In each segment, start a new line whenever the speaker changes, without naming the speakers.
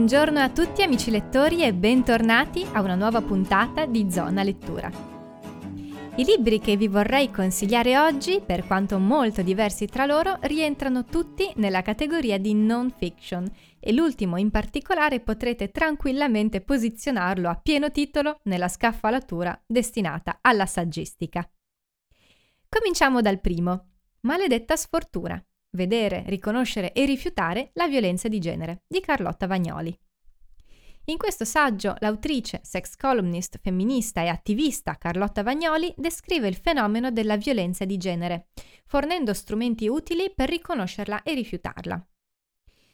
Buongiorno a tutti amici lettori e bentornati a una nuova puntata di Zona Lettura. I libri che vi vorrei consigliare oggi, per quanto molto diversi tra loro, rientrano tutti nella categoria di non fiction e l'ultimo in particolare potrete tranquillamente posizionarlo a pieno titolo nella scaffalatura destinata alla saggistica. Cominciamo dal primo, Maledetta sfortuna Vedere, riconoscere e rifiutare la violenza di genere di Carlotta Vagnoli. In questo saggio l'autrice, sex columnist, femminista e attivista Carlotta Vagnoli descrive il fenomeno della violenza di genere, fornendo strumenti utili per riconoscerla e rifiutarla.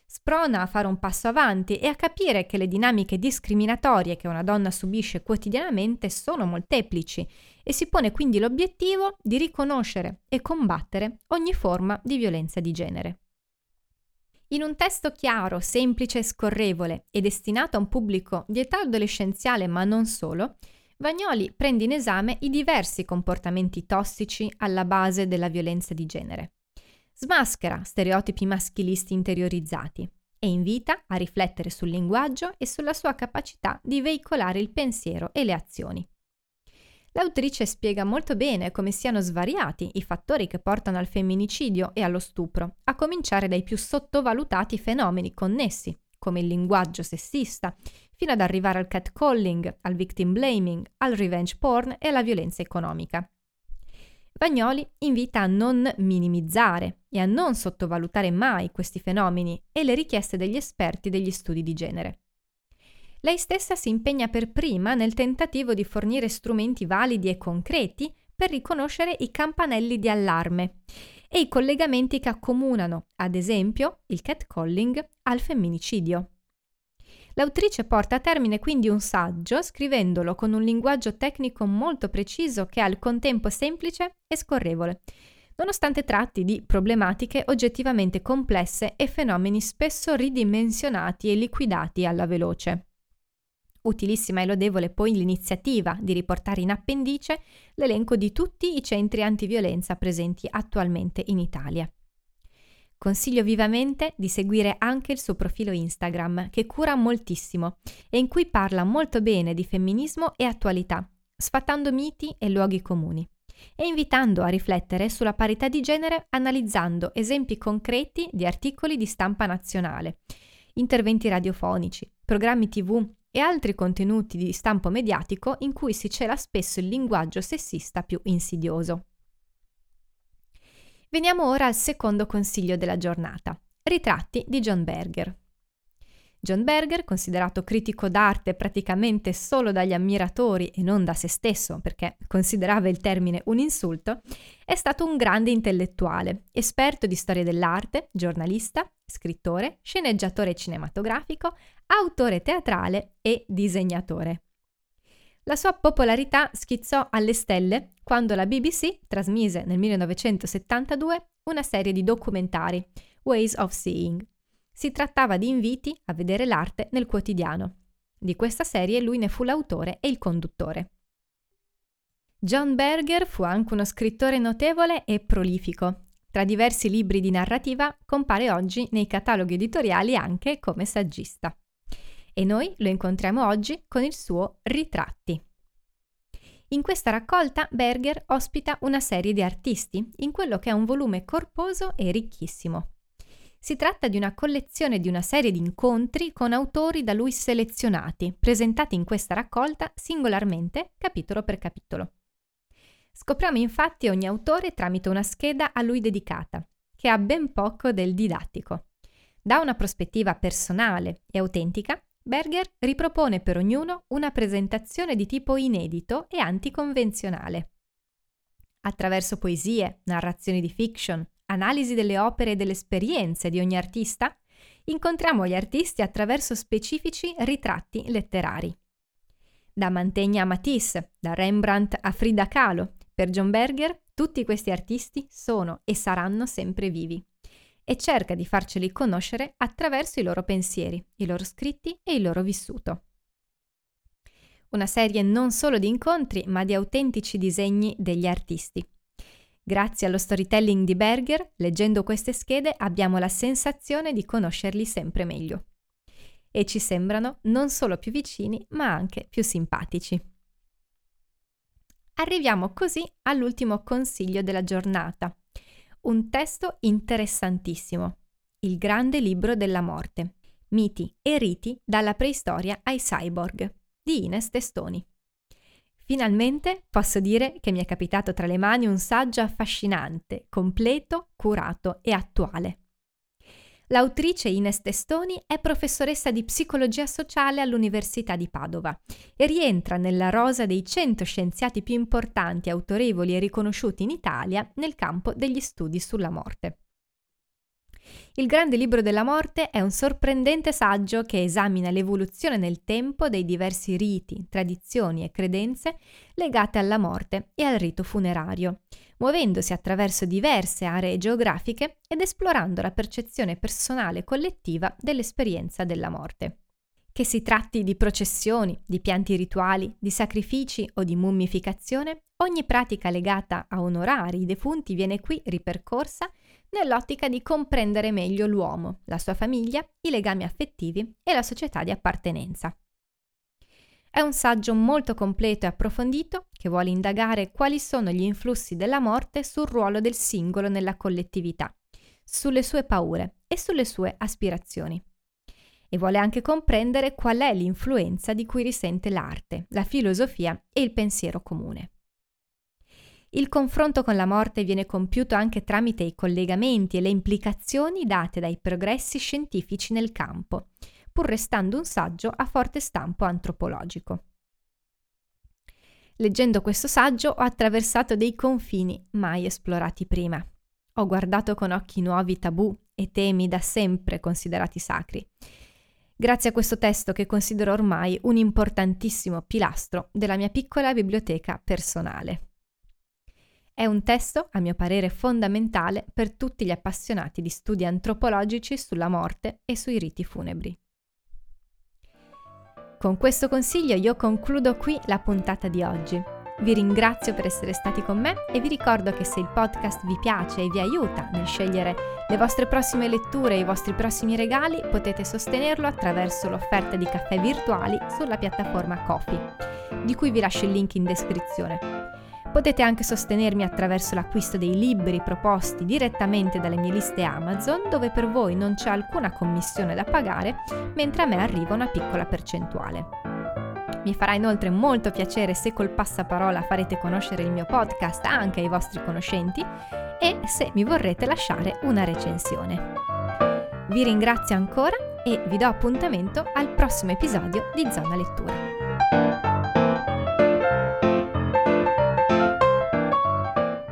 Sprona a fare un passo avanti e a capire che le dinamiche discriminatorie che una donna subisce quotidianamente sono molteplici e si pone quindi l'obiettivo di riconoscere e combattere ogni forma di violenza di genere. In un testo chiaro, semplice e scorrevole e destinato a un pubblico di età adolescenziale ma non solo, Vagnoli prende in esame i diversi comportamenti tossici alla base della violenza di genere smaschera stereotipi maschilisti interiorizzati e invita a riflettere sul linguaggio e sulla sua capacità di veicolare il pensiero e le azioni. L'autrice spiega molto bene come siano svariati i fattori che portano al femminicidio e allo stupro, a cominciare dai più sottovalutati fenomeni connessi, come il linguaggio sessista, fino ad arrivare al catcalling, al victim blaming, al revenge porn e alla violenza economica. Vagnoli invita a non minimizzare e a non sottovalutare mai questi fenomeni e le richieste degli esperti degli studi di genere. Lei stessa si impegna per prima nel tentativo di fornire strumenti validi e concreti per riconoscere i campanelli di allarme e i collegamenti che accomunano, ad esempio, il catcalling al femminicidio. L'autrice porta a termine quindi un saggio scrivendolo con un linguaggio tecnico molto preciso che è al contempo semplice e scorrevole, nonostante tratti di problematiche oggettivamente complesse e fenomeni spesso ridimensionati e liquidati alla veloce. Utilissima e lodevole poi l'iniziativa di riportare in appendice l'elenco di tutti i centri antiviolenza presenti attualmente in Italia. Consiglio vivamente di seguire anche il suo profilo Instagram, che cura moltissimo e in cui parla molto bene di femminismo e attualità, sfatando miti e luoghi comuni e invitando a riflettere sulla parità di genere analizzando esempi concreti di articoli di stampa nazionale, interventi radiofonici, programmi tv e altri contenuti di stampo mediatico in cui si cela spesso il linguaggio sessista più insidioso. Veniamo ora al secondo consiglio della giornata, ritratti di John Berger. John Berger, considerato critico d'arte praticamente solo dagli ammiratori e non da se stesso, perché considerava il termine un insulto, è stato un grande intellettuale, esperto di storia dell'arte, giornalista, scrittore, sceneggiatore cinematografico, autore teatrale e disegnatore. La sua popolarità schizzò alle stelle quando la BBC trasmise nel 1972 una serie di documentari, Ways of Seeing. Si trattava di inviti a vedere l'arte nel quotidiano. Di questa serie lui ne fu l'autore e il conduttore. John Berger fu anche uno scrittore notevole e prolifico. Tra diversi libri di narrativa compare oggi nei cataloghi editoriali anche come saggista e noi lo incontriamo oggi con il suo Ritratti. In questa raccolta Berger ospita una serie di artisti in quello che è un volume corposo e ricchissimo. Si tratta di una collezione di una serie di incontri con autori da lui selezionati, presentati in questa raccolta singolarmente, capitolo per capitolo. Scopriamo infatti ogni autore tramite una scheda a lui dedicata, che ha ben poco del didattico. Da una prospettiva personale e autentica, Berger ripropone per ognuno una presentazione di tipo inedito e anticonvenzionale. Attraverso poesie, narrazioni di fiction, analisi delle opere e delle esperienze di ogni artista, incontriamo gli artisti attraverso specifici ritratti letterari. Da Mantegna a Matisse, da Rembrandt a Frida Kahlo, per John Berger tutti questi artisti sono e saranno sempre vivi e cerca di farceli conoscere attraverso i loro pensieri, i loro scritti e il loro vissuto. Una serie non solo di incontri, ma di autentici disegni degli artisti. Grazie allo storytelling di Berger, leggendo queste schede abbiamo la sensazione di conoscerli sempre meglio. e ci sembrano non solo più vicini ma anche più simpatici. Arriviamo così all'ultimo consiglio della giornata, un testo interessantissimo, il grande libro della morte, miti e riti dalla preistoria ai cyborg, di Ines Testoni. Finalmente posso dire che mi è capitato tra le mani un saggio affascinante, completo, curato e attuale. L'autrice Ines Testoni è professoressa di psicologia sociale all'Università di Padova e rientra nella rosa dei 100 scienziati più importanti, autorevoli e riconosciuti in Italia nel campo degli studi sulla morte. Il Grande Libro della Morte è un sorprendente saggio che esamina l'evoluzione nel tempo dei diversi riti, tradizioni e credenze legate alla morte e al rito funerario, muovendosi attraverso diverse aree geografiche ed esplorando la percezione personale e collettiva dell'esperienza della morte. Che si tratti di processioni, di pianti rituali, di sacrifici o di mummificazione, ogni pratica legata a onorare i defunti viene qui ripercorsa nell'ottica di comprendere meglio l'uomo, la sua famiglia, i legami affettivi e la società di appartenenza. È un saggio molto completo e approfondito che vuole indagare quali sono gli influssi della morte sul ruolo del singolo nella collettività, sulle sue paure e sulle sue aspirazioni e vuole anche comprendere qual è l'influenza di cui risente l'arte, la filosofia e il pensiero comune. Il confronto con la morte viene compiuto anche tramite i collegamenti e le implicazioni date dai progressi scientifici nel campo, pur restando un saggio a forte stampo antropologico. Leggendo questo saggio ho attraversato dei confini mai esplorati prima. Ho guardato con occhi nuovi tabù e temi da sempre considerati sacri grazie a questo testo che considero ormai un importantissimo pilastro della mia piccola biblioteca personale. È un testo, a mio parere, fondamentale per tutti gli appassionati di studi antropologici sulla morte e sui riti funebri. Con questo consiglio io concludo qui la puntata di oggi. Vi ringrazio per essere stati con me e vi ricordo che se il podcast vi piace e vi aiuta nel scegliere le vostre prossime letture e i vostri prossimi regali, potete sostenerlo attraverso l'offerta di caffè virtuali sulla piattaforma Coffee, di cui vi lascio il link in descrizione. Potete anche sostenermi attraverso l'acquisto dei libri proposti direttamente dalle mie liste Amazon, dove per voi non c'è alcuna commissione da pagare, mentre a me arriva una piccola percentuale. Mi farà inoltre molto piacere se col passaparola farete conoscere il mio podcast anche ai vostri conoscenti e se mi vorrete lasciare una recensione. Vi ringrazio ancora e vi do appuntamento al prossimo episodio di Zona Lettura.